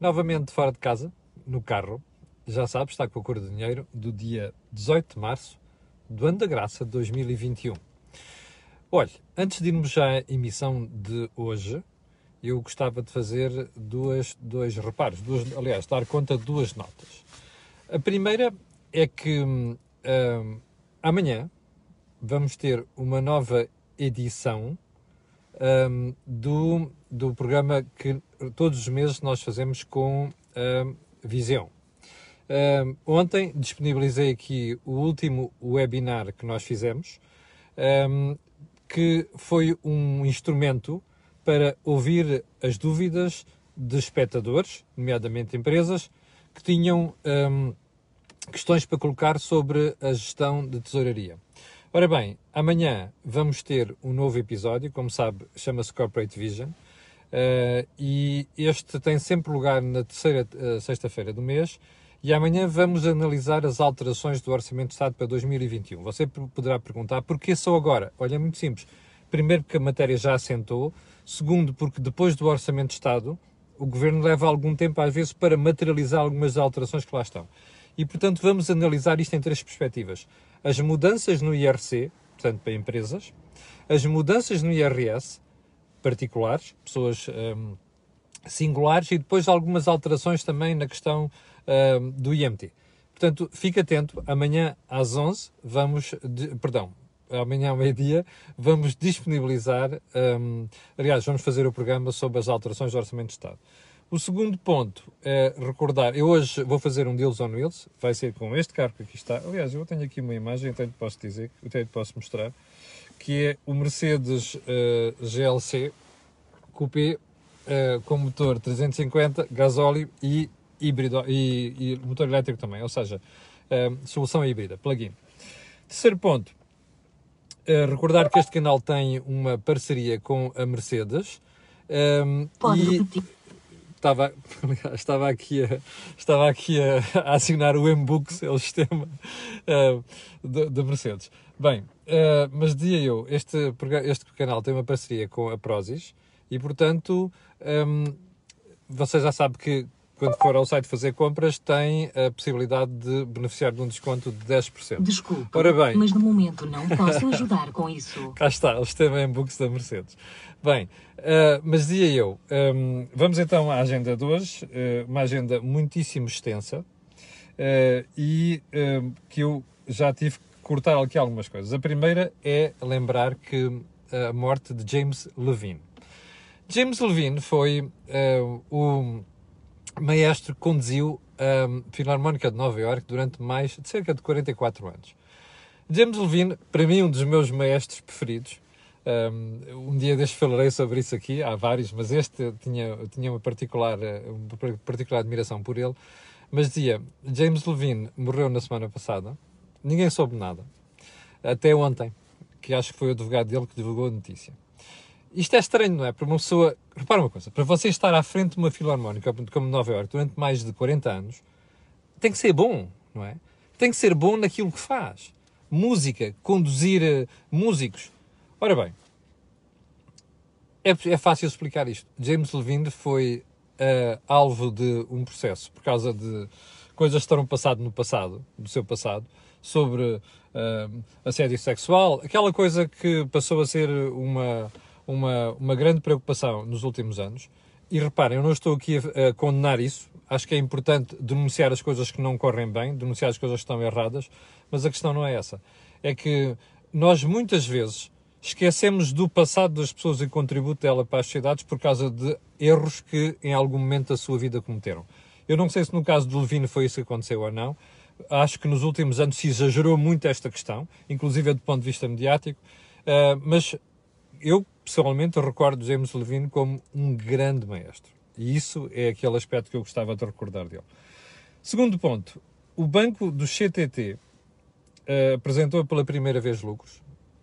novamente fora de casa, no carro, já sabes, está com a cor de dinheiro, do dia 18 de março do ano da graça de 2021. Olha, antes de irmos já à emissão de hoje, eu gostava de fazer duas, dois reparos, duas, aliás, dar conta de duas notas. A primeira é que hum, amanhã vamos ter uma nova edição hum, do, do programa que todos os meses nós fazemos com a Visão. Uh, ontem disponibilizei aqui o último webinar que nós fizemos, um, que foi um instrumento para ouvir as dúvidas de espectadores, nomeadamente empresas, que tinham um, questões para colocar sobre a gestão de tesouraria. Ora bem, amanhã vamos ter um novo episódio, como sabe, chama-se Corporate Vision, uh, e este tem sempre lugar na terceira uh, sexta-feira do mês e amanhã vamos analisar as alterações do Orçamento de Estado para 2021. Você poderá perguntar porquê só agora? Olha, é muito simples. Primeiro, porque a matéria já assentou. Segundo, porque depois do Orçamento de Estado, o Governo leva algum tempo, às vezes, para materializar algumas alterações que lá estão. E, portanto, vamos analisar isto em três perspectivas. As mudanças no IRC, portanto, para empresas, as mudanças no IRS, particulares, pessoas hum, singulares, e depois algumas alterações também na questão uh, do IMT. Portanto, fique atento, amanhã às 11 vamos, de, perdão, amanhã ao meio-dia, vamos disponibilizar, um, aliás, vamos fazer o programa sobre as alterações do Orçamento de Estado. O segundo ponto é recordar, eu hoje vou fazer um Deals on Wheels, vai ser com este carro que aqui está. Aliás, eu tenho aqui uma imagem, até lhe posso dizer, até lhe posso mostrar, que é o Mercedes uh, GLC Coupé uh, com motor 350, gasóleo e híbrido e, e motor elétrico também, ou seja, uh, solução híbrida, plug-in. Terceiro ponto, recordar que este canal tem uma parceria com a Mercedes. Um, Pode e repetir. Estava, estava aqui, a, estava aqui a, a assinar o M-Books, é o sistema uh, da Mercedes. Bem, uh, mas dizia eu, este, este canal tem uma parceria com a Prozis e, portanto, um, você já sabe que quando for ao site fazer compras, tem a possibilidade de beneficiar de um desconto de 10%. Desculpe, Ora bem, mas no momento não posso ajudar com isso. Cá está, o sistema em books da Mercedes. Bem, uh, mas dizia eu, um, ehm, vamos então à agenda de hoje, uh, uma agenda muitíssimo extensa uh, e que eu já tive que cortar aqui algumas coisas. A primeira é lembrar que a morte de James Levine. James Levine foi o maestro que conduziu a Filarmónica de Nova Iorque durante mais de cerca de 44 anos. James Levine, para mim, um dos meus maestros preferidos. Um, um dia deste falarei sobre isso aqui, há vários, mas este tinha, tinha uma, particular, uma particular admiração por ele. Mas dizia, James Levine morreu na semana passada, ninguém soube nada, até ontem, que acho que foi o advogado dele que divulgou a notícia. Isto é estranho, não é? Para uma pessoa. Repara uma coisa: para você estar à frente de uma filarmónica como Nova Iorque durante mais de 40 anos, tem que ser bom, não é? Tem que ser bom naquilo que faz. Música, conduzir uh, músicos. Ora bem, é, é, fácil explicar isto. James Levine foi uh, alvo de um processo por causa de coisas que terão passado no passado, do seu passado, sobre uh, assédio sexual, aquela coisa que passou a ser uma uma, uma grande preocupação nos últimos anos. E reparem, eu não estou aqui a, a, condenar isso. Acho que é importante denunciar as coisas que não correm bem, denunciar as coisas que estão erradas, mas a questão não é essa. É que nós muitas vezes esquecemos do passado das pessoas e contributo dela para as sociedades por causa de erros que em algum momento da sua vida cometeram. Eu não sei se no caso do Levine foi isso que aconteceu ou não. Acho que nos últimos anos se exagerou muito esta questão, inclusive do ponto de vista mediático, uh, mas eu pessoalmente recordo James Levine como um grande maestro. E isso é aquele aspecto que eu gostava de recordar dele. Segundo ponto, o banco do CTT uh, eh, apresentou pela primeira vez lucros,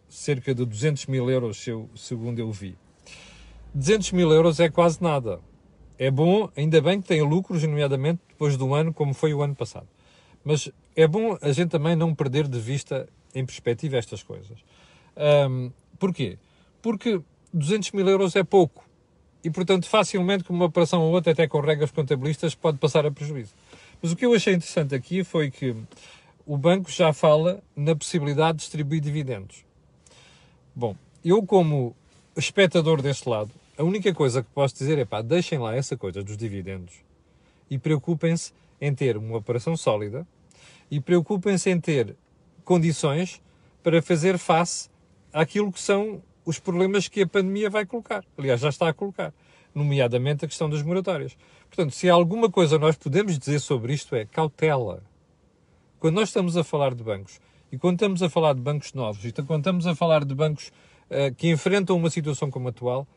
cerca de 200 mil euros, segundo eu vi. 200 mil euros é quase nada. É bom, ainda bem que tem lucros, nomeadamente depois do ano, como foi o ano passado. Mas é bom a gente também não perder de vista, em perspectiva, estas coisas. Um, porquê? Porque 200 mil euros é pouco. e, portanto, facilmente, como uma operação ou outra, até com regras contabilistas, pode passar a prejuízo. Mas o que eu achei interessante aqui foi que o banco já fala na possibilidade de distribuir dividendos. Bom, eu, como espectador deste lado, a única coisa que posso dizer é pá, deixem lá essa coisa dos dividendos e preocupem-se em ter uma operação sólida e preocupem-se em ter condições para fazer face àquilo que são os problemas que a pandemia vai colocar. Aliás, já está a colocar, nomeadamente a questão das moratórias. Portanto, se há alguma coisa nós podemos dizer sobre isto é cautela. Quando nós estamos a falar de bancos, e quando estamos a falar de bancos novos, e quando estamos a falar de bancos uh, que enfrentam uma situação como a atual,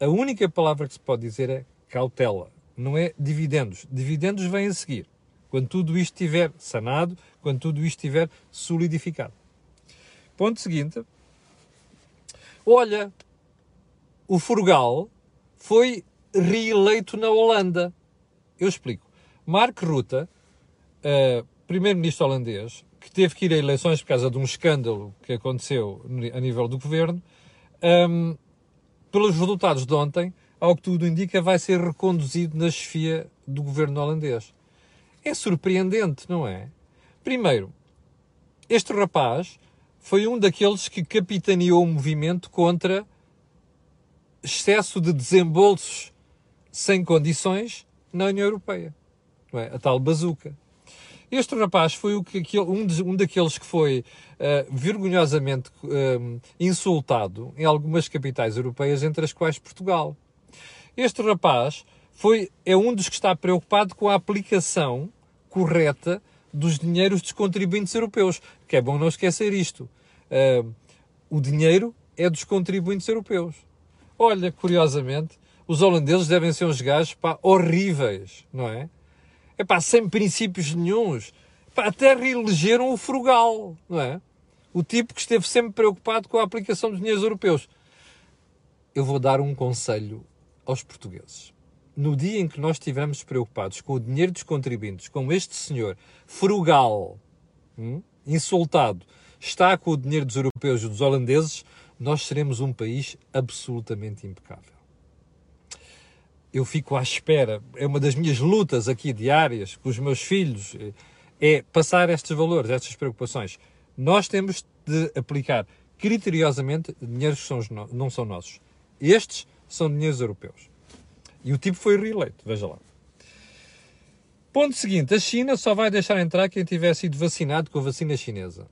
a única palavra que se pode dizer é cautela. Não é dividendos. Dividendos vêm a seguir. Quando tudo isto estiver sanado, quando tudo isto estiver solidificado. Ponto seguinte. Olha, o Frugal foi reeleito na Holanda. Eu explico. Mark Rutte, uh, primeiro-ministro holandês, que teve que ir a eleições por causa de um escândalo que aconteceu a nível do governo, um, pelos resultados de ontem, ao que tudo indica, vai ser reconduzido na chefia do governo holandês. É surpreendente, não é? Primeiro, este rapaz foi um daqueles que capitaneou o movimento contra excesso de desembolsos sem condições na União Europeia. É? A tal bazuca. Este rapaz foi o que, um, um daqueles que foi uh, vergonhosamente uh, insultado em algumas capitais europeias, entre as quais Portugal. Este rapaz foi, é um dos que está preocupado com a aplicação correta dos dinheiros dos contribuintes europeus. Que é bom não esquecer isto. Uh, o dinheiro é dos contribuintes europeus. Olha, curiosamente, os holandeses devem ser uns gajos pá, horríveis, não é? É pá, sem princípios nenhums. Pá, até reelegeram o frugal, não é? O tipo que esteve sempre preocupado com a aplicação dos dinheiros europeus. Eu vou dar um conselho aos portugueses. No dia em que nós estivermos preocupados com o dinheiro dos contribuintes, como este senhor frugal, hum, insultado, está com o dinheiro dos europeus e dos holandeses, nós seremos um país absolutamente impecável eu fico à espera, é uma das minhas lutas aqui diárias com os meus filhos, é passar estes valores, estas preocupações. Nós temos de aplicar criteriosamente dinheiros que são, não são nossos. Estes são dinheiros europeus. E o tipo foi reeleito, veja lá. Ponto seguinte, a China só vai deixar entrar quem tiver sido vacinado com a vacina chinesa.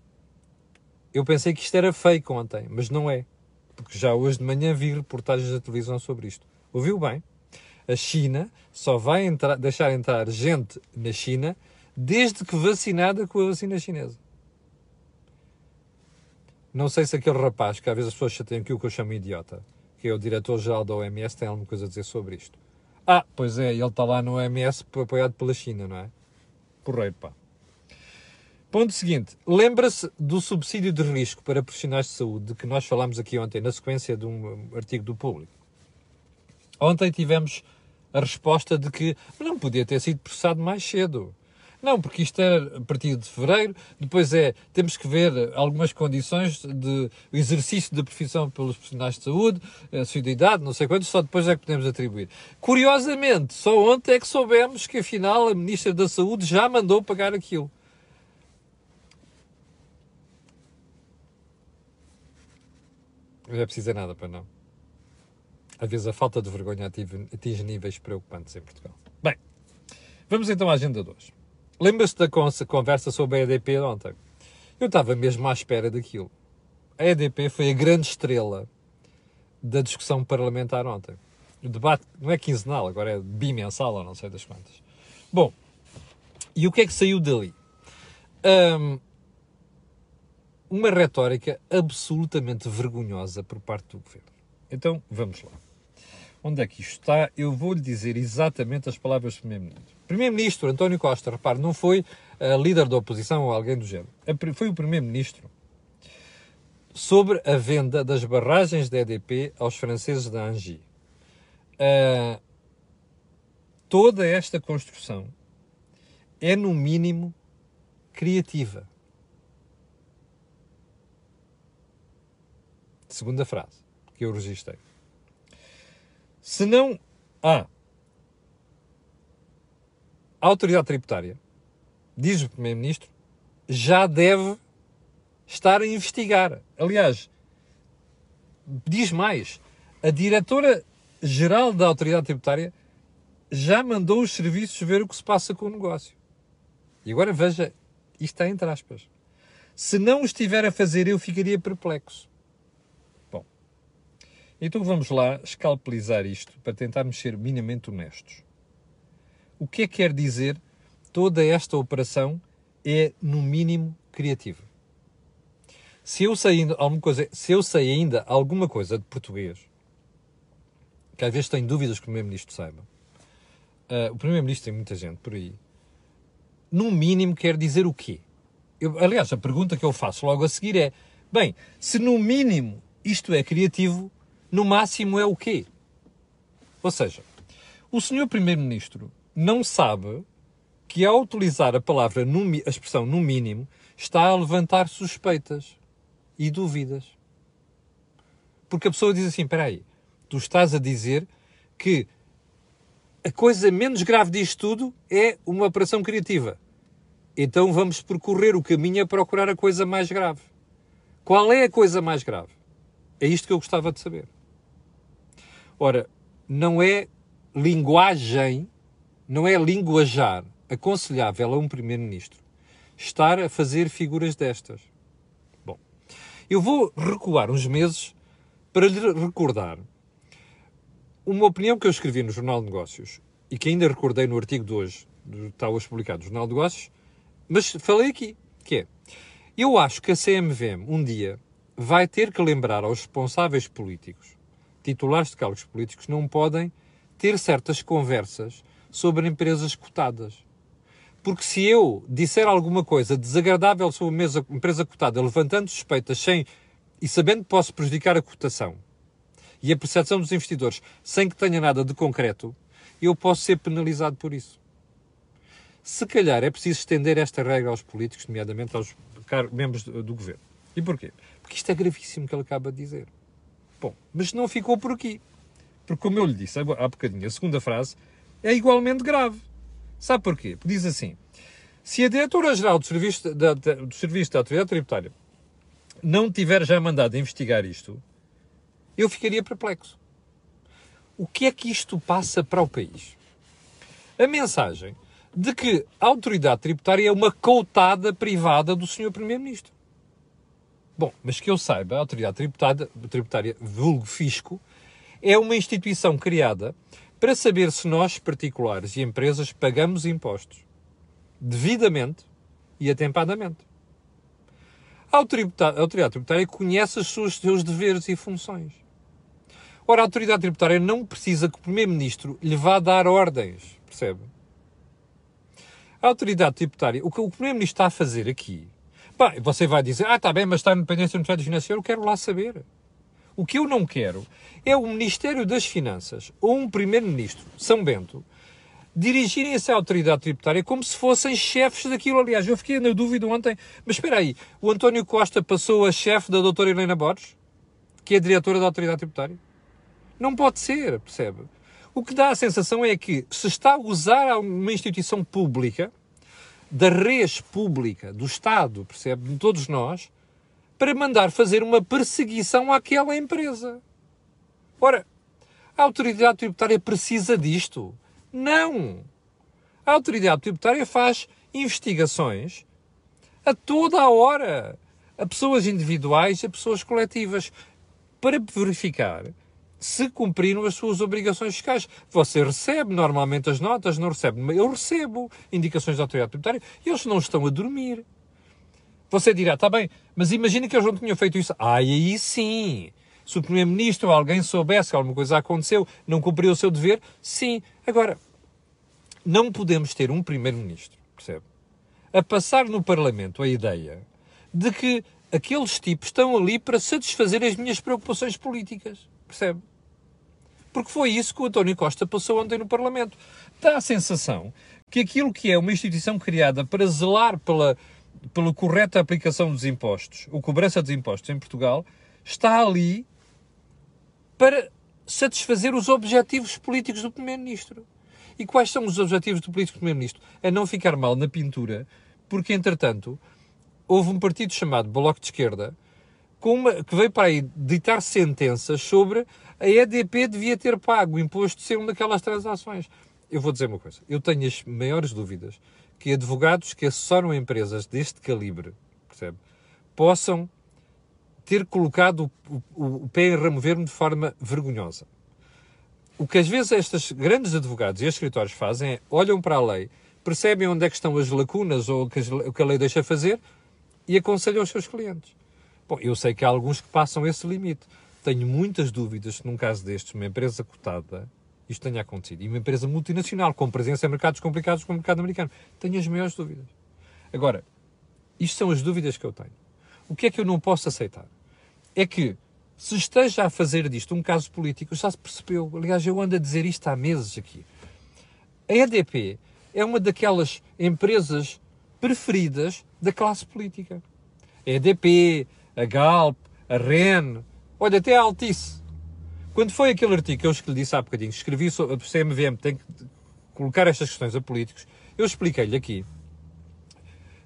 Eu pensei que isto era fake ontem, mas não é. Porque já hoje de manhã vi reportagens da televisão sobre isto. Ouviu bem? a China só vai entrar, deixar entrar gente na China desde que vacinada com a vacina chinesa. Não sei se aquele rapaz, que às vezes as pessoas chateiam que o que eu chamo idiota, que é o diretor-geral da OMS, tem alguma coisa a dizer sobre isto. Ah, pois é, ele está lá no OMS apoiado pela China, não é? Porreiro, pá. Ponto seguinte. Lembra-se do subsídio de risco para profissionais de saúde de que nós falámos aqui ontem, na sequência de um artigo do público. Ontem tivemos a resposta de que não podia ter sido processado mais cedo. Não, porque isto era a partir de fevereiro, depois é, temos que ver algumas condições de exercício da profissão pelos profissionais de saúde, a sua idade, não sei quantos, só depois é que podemos atribuir. Curiosamente, só ontem é que soubemos que afinal a Ministra da Saúde já mandou pagar aquilo. Não é preciso nada para não. Às vezes a falta de vergonha atinge níveis preocupantes em Portugal. Bem, vamos então à agenda de hoje. Lembra-se da conversa sobre a EDP ontem? Eu estava mesmo à espera daquilo. A EDP foi a grande estrela da discussão parlamentar ontem. O debate não é quinzenal, agora é bimensal ou não sei das quantas. Bom, e o que é que saiu dali? Um, uma retórica absolutamente vergonhosa por parte do governo. Então, vamos lá. Onde é que isto está? Eu vou-lhe dizer exatamente as palavras do Primeiro-Ministro. Primeiro-Ministro António Costa, repare, não foi uh, líder da oposição ou alguém do género. Foi o Primeiro-Ministro sobre a venda das barragens da EDP aos franceses da Angie. Uh, toda esta construção é, no mínimo, criativa. Segunda frase que eu registrei. Se não Ah, a autoridade tributária, diz o Primeiro-Ministro, já deve estar a investigar. Aliás, diz mais, a diretora-geral da autoridade tributária já mandou os serviços ver o que se passa com o negócio. E agora veja, isto está entre aspas. Se não estiver a fazer, eu ficaria perplexo. Então vamos lá escalpelizar isto para tentarmos ser minimamente honestos. O que é que quer dizer toda esta operação é, no mínimo, criativa? Se eu sei ainda alguma coisa, se eu sei ainda alguma coisa de português, que às vezes tenho dúvidas que o Primeiro-Ministro saiba, uh, o Primeiro-Ministro tem muita gente por aí, no mínimo quer dizer o quê? Eu, aliás, a pergunta que eu faço logo a seguir é: bem, se no mínimo isto é criativo, no máximo é o quê? Ou seja, o senhor Primeiro-Ministro não sabe que ao utilizar a palavra, a expressão no mínimo, está a levantar suspeitas e dúvidas. Porque a pessoa diz assim: espera aí, tu estás a dizer que a coisa menos grave disto tudo é uma operação criativa. Então vamos percorrer o caminho a procurar a coisa mais grave. Qual é a coisa mais grave? É isto que eu gostava de saber. Ora, não é linguagem não é linguajar aconselhável a um Primeiro-Ministro estar a fazer figuras destas. Bom, eu vou recuar uns meses para lhe recordar uma opinião que eu escrevi no Jornal de Negócios e que ainda recordei no artigo de hoje, está hoje publicado no Jornal de Negócios, mas falei aqui, que é, eu acho que a CMVM um dia vai ter que lembrar aos responsáveis políticos, titulares de cargos políticos, não podem ter certas conversas sobre empresas cotadas. Porque se eu disser alguma coisa desagradável sobre uma empresa cotada, levantando suspeitas sem, e sabendo que posso prejudicar a cotação e a percepção dos investidores sem que tenha nada de concreto, eu posso ser penalizado por isso. Se calhar é preciso estender esta regra aos políticos, nomeadamente aos membros do, governo. E porquê? Porque isto é gravíssimo que ele acaba de dizer. Bom, mas não ficou por aqui. Porque, como eu lhe disse há bocadinho, a segunda frase é igualmente grave. Sabe porquê? Porque diz assim: se a Diretora-Geral do Serviço da, do Serviço da Autoridade Tributária não tiver já mandado investigar isto, eu ficaria perplexo. O que é que isto passa para o país? A mensagem de que a autoridade tributária é uma coutada privada do Sr. Primeiro-Ministro. Bom, mas que eu saiba, a autoridade tributária, tributária vulgo fisco, é uma instituição criada para saber se nós, particulares e empresas, pagamos impostos devidamente e atempadamente. A autoridade tributária conhece os seus deveres e funções. Ora, a autoridade tributária não precisa que o Primeiro-Ministro lhe vá dar ordens, percebe? A autoridade tributária, o que o Primeiro-Ministro está a fazer aqui, bem, você vai dizer, ah, está bem, mas está a independência do Ministério das Finanças, eu quero lá saber. O que eu não quero é o Ministério das Finanças ou um Primeiro-Ministro, São Bento, dirigirem-se à autoridade tributária como se fossem chefes daquilo. Aliás, eu fiquei na dúvida ontem, mas espera aí, o António Costa passou a chefe da doutora Helena Borges, que é diretora da autoridade tributária? Não pode ser, percebe? O que dá a sensação é que se está a usar uma instituição pública, da res pública, do Estado, percebe? De todos nós, para mandar fazer uma perseguição àquela empresa. Ora, a autoridade tributária precisa disto? Não! A autoridade tributária faz investigações a toda a hora, a pessoas individuais, a pessoas coletivas, para verificar se cumpriram as suas obrigações fiscais. Você recebe normalmente as notas, não recebe. Eu recebo indicações da autoridade tributária e eles não estão a dormir. Você dirá, está bem, mas imagina que eles não tinham feito isso. Ah, e aí sim. Se o Primeiro-Ministro ou alguém soubesse que alguma coisa aconteceu, não cumpriu o seu dever, sim. Agora, não podemos ter um Primeiro-Ministro, percebe? A passar no Parlamento a ideia de que aqueles tipos estão ali para satisfazer as minhas preocupações políticas, percebe? Porque foi isso que o António Costa passou ontem no Parlamento. Dá a sensação que aquilo que é uma instituição criada para zelar pela pela correta aplicação dos impostos, ou cobrança dos impostos em Portugal, está ali para satisfazer os objetivos políticos do Primeiro-Ministro. E quais são os objetivos do político Primeiro-Ministro? É não ficar mal na pintura, porque, entretanto, houve um partido chamado Bloco de Esquerda uma, que veio para aí ditar sentenças sobre a EDP devia ter pago o imposto de uma daquelas transações. Eu vou dizer uma coisa. Eu tenho as maiores dúvidas que advogados que assessoram empresas deste calibre, percebe, possam ter colocado o, o, o pé em remover-me de forma vergonhosa. O que às vezes estes grandes advogados e escritórios fazem é olham para a lei, percebem onde é que estão as lacunas ou o que a lei deixa fazer e aconselham os seus clientes. Bom, eu sei que há alguns que passam esse limite. Tenho muitas dúvidas que num caso destes, uma empresa cotada, isto tenha acontecido. E uma empresa multinacional, com presença em mercados complicados como o mercado americano. Tenho as maiores dúvidas. Agora, isto são as dúvidas que eu tenho. O que é que eu não posso aceitar? É que, se esteja a fazer disto um caso político, já se percebeu. Aliás, eu ando a dizer isto há meses aqui. A EDP é uma daquelas empresas preferidas da classe política. A EDP, a Galp, a REN, olha, até a Altice. Quando foi aquele artigo que eu lhe disse há bocadinho, escrevi sobre a CMVM, tem que colocar estas questões a políticos, eu expliquei-lhe aqui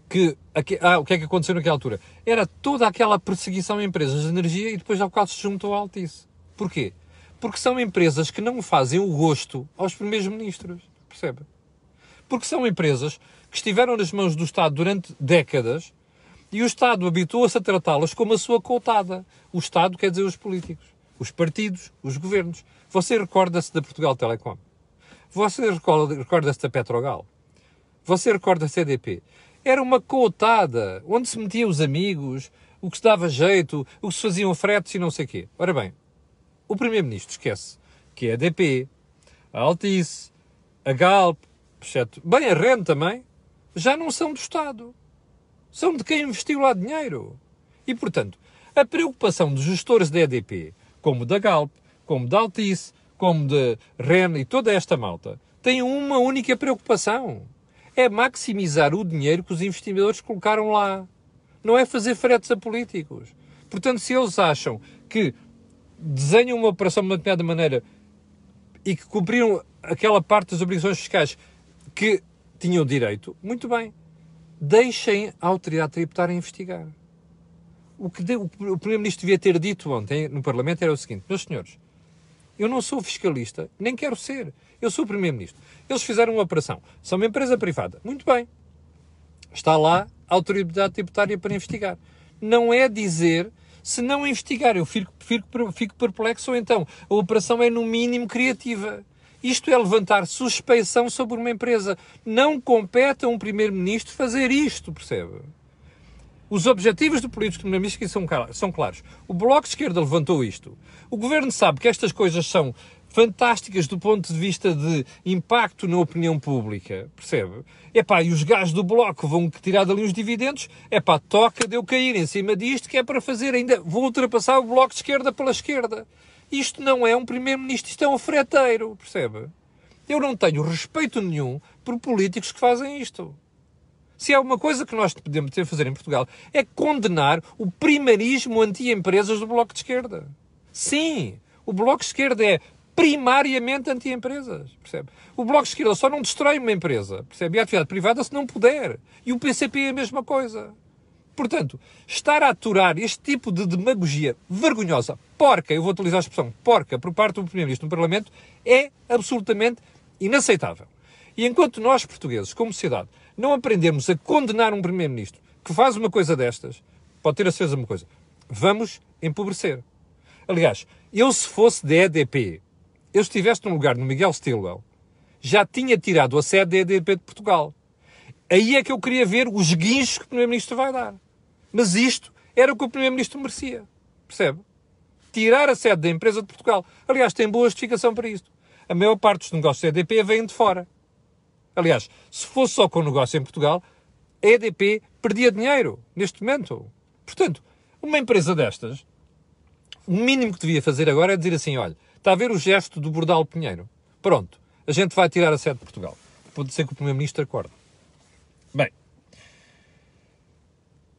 que ah, o que é que aconteceu naquela altura? Era toda aquela perseguição a empresas de energia e depois ao qual se juntou a Altice. Porquê? Porque são empresas que não fazem o gosto aos primeiros ministros, percebe? Porque são empresas que estiveram nas mãos do Estado durante décadas e o Estado habituou-se a tratá-las como a sua cotada. O Estado quer dizer os políticos, os partidos, os governos. Você recorda-se da Portugal Telecom? Você recorda-se da Petrogal? Você recorda da CDP? Era uma cotada, onde se metiam os amigos, o que se dava jeito, o que se faziam fretes e não sei o quê. Ora bem, o Primeiro-Ministro esquece que é a DP, a Altice, a Galp, exceto, bem, a REN também, já não são do Estado são de quem investiu lá dinheiro. E, portanto, a preocupação dos gestores da EDP, como da Galp, como da Altice, como de REN e toda esta malta, tem uma única preocupação. É maximizar o dinheiro que os investidores colocaram lá. Não é fazer fretes a políticos. Portanto, se eles acham que desenham uma operação de uma determinada maneira e que cumpriram aquela parte das obrigações fiscais que tinham direito, muito bem deixem a autoridade tributária investigar. O que o Primeiro-Ministro devia ter dito ontem no Parlamento era o seguinte: meus senhores, eu não sou fiscalista, nem quero ser. Eu sou o Primeiro-Ministro. Eles fizeram uma operação. São uma empresa privada. Muito bem. Está lá a autoridade tributária para investigar. Não é dizer se não investigar, eu fico, fico, fico perplexo, ou então a operação é no mínimo criativa. Isto é levantar suspeição sobre uma empresa. Não compete a um primeiro-ministro fazer isto, percebe? Os objetivos do político primeiro-ministro são, são claros. O Bloco de Esquerda levantou isto. O governo sabe que estas coisas são fantásticas do ponto de vista de impacto na opinião pública, percebe? Epá, e os gajos do Bloco vão tirar dali os dividendos, epá, toca de eu cair em cima disto, que é para fazer ainda, vou ultrapassar o Bloco de Esquerda pela esquerda. Isto não é um primeiro-ministro, isto é um freteiro, percebe? Eu não tenho respeito nenhum por políticos que fazem isto. Se há uma coisa que nós podemos ter a fazer em Portugal é condenar o primarismo anti-empresas do Bloco de Esquerda. Sim, o Bloco de Esquerda é primariamente anti-empresas, percebe? O Bloco de Esquerda só não destrói uma empresa, percebe? E a atividade privada se não puder. E o PCP é a mesma coisa. Portanto, estar a aturar este tipo de demagogia vergonhosa, porca, eu vou utilizar a expressão porca, por parte do Primeiro-Ministro no Parlamento, é absolutamente inaceitável. E enquanto nós, portugueses, como sociedade, não aprendemos a condenar um Primeiro-Ministro que faz uma coisa destas, pode ter a certeza uma coisa, vamos empobrecer. Aliás, eu se fosse da EDP, eu estivesse num lugar no Miguel Stilwell, já tinha tirado a sede da EDP de Portugal. Aí é que eu queria ver os guinchos que o Primeiro-Ministro vai dar. Mas isto era o que o Primeiro-Ministro merecia. Percebe? Tirar a sede da empresa de Portugal. Aliás, tem boa justificação para isto. A maior parte dos negócios da EDP vêm de fora. Aliás, se fosse só com o negócio em Portugal, a EDP perdia dinheiro neste momento. Portanto, uma empresa destas, o mínimo que devia fazer agora é dizer assim: olha, está a ver o gesto do Bordal Pinheiro? Pronto, a gente vai tirar a sede de Portugal. Pode ser que o Primeiro-Ministro acorde. Bem,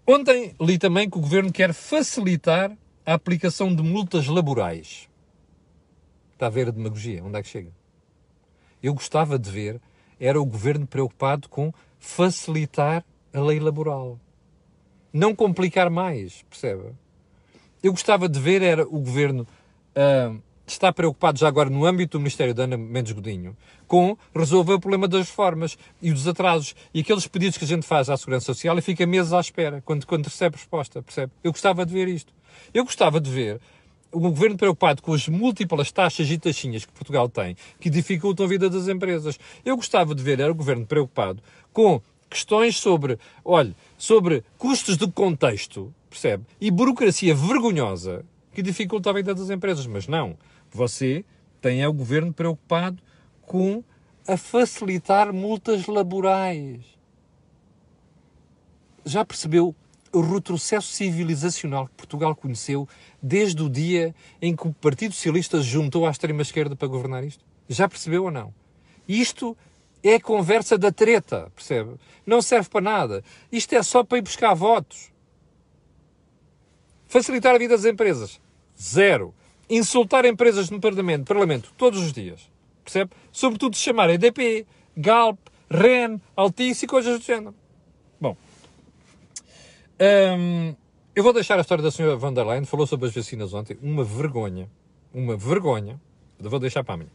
ontem li também que o Governo quer facilitar a aplicação de multas laborais. Está a ver a demagogia, onde é que chega? Eu gostava de ver, era o governo preocupado com facilitar a lei laboral. Não complicar mais, percebe? Eu gostava de ver, era o governo uh, está preocupado já agora no âmbito do Ministério da Ana Mendes Godinho com resolver o problema das reformas e dos atrasos e aqueles pedidos que a gente faz à Segurança Social e fica meses à espera quando, quando recebe resposta, percebe? Eu gostava de ver isto. Eu gostava de ver um governo preocupado com as múltiplas taxas e taxinhas que Portugal tem, que dificultam a vida das empresas. Eu gostava de ver era o governo preocupado com questões sobre, olha, sobre custos de contexto, percebe? E burocracia vergonhosa que dificulta a vida das empresas. Mas não. Você tem é o governo preocupado com a facilitar multas laborais. Já percebeu o retrocesso civilizacional que Portugal conheceu desde o dia em que o Partido Socialista juntou à extrema-esquerda para governar isto? Já percebeu ou não? Isto é conversa da treta, percebe? Não serve para nada. Isto é só para ir buscar votos. Facilitar a vida das empresas. Zero. Insultar empresas no Parlamento, Parlamento todos os dias. Percebe? Sobretudo se chamarem Galp, REN, Altice e coisas do género. Bom. Hum, eu vou deixar a história da senhora van der Leyen. Falou sobre as vacinas ontem. Uma vergonha. Uma vergonha. Vou deixar para amanhã.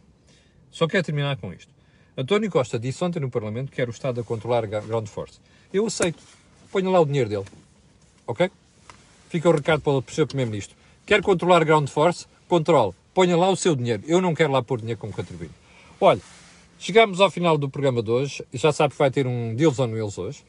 Só quero terminar com isto. António Costa disse ontem no Parlamento que quer o Estado a controlar a ground force. Eu aceito. Ponha lá o dinheiro dele. Ok? Fica o recado para o Sr. Primeiro-Ministro. Quer controlar a ground force? Controle. Ponha lá o seu dinheiro. Eu não quero lá pôr dinheiro como contribuinte. Olha, chegamos ao final do programa de hoje. Já sabe que vai ter um Deals on Wheels hoje.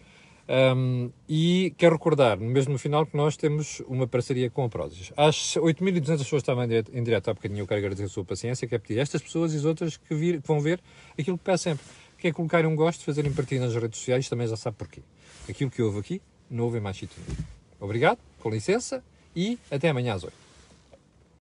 Um, e quero recordar, mesmo no final, que nós temos uma parceria com a Prozis. Às 8.200 pessoas estavam em direto, há bocadinho, eu quero agradecer a sua paciência, quero pedir a estas pessoas e as outras que, vir, que vão ver aquilo que peço sempre, que é colocarem um gosto, fazerem partilha nas redes sociais, também já sabe porquê. Aquilo que houve aqui, não houve em mais sítio Obrigado, com licença, e até amanhã às 8.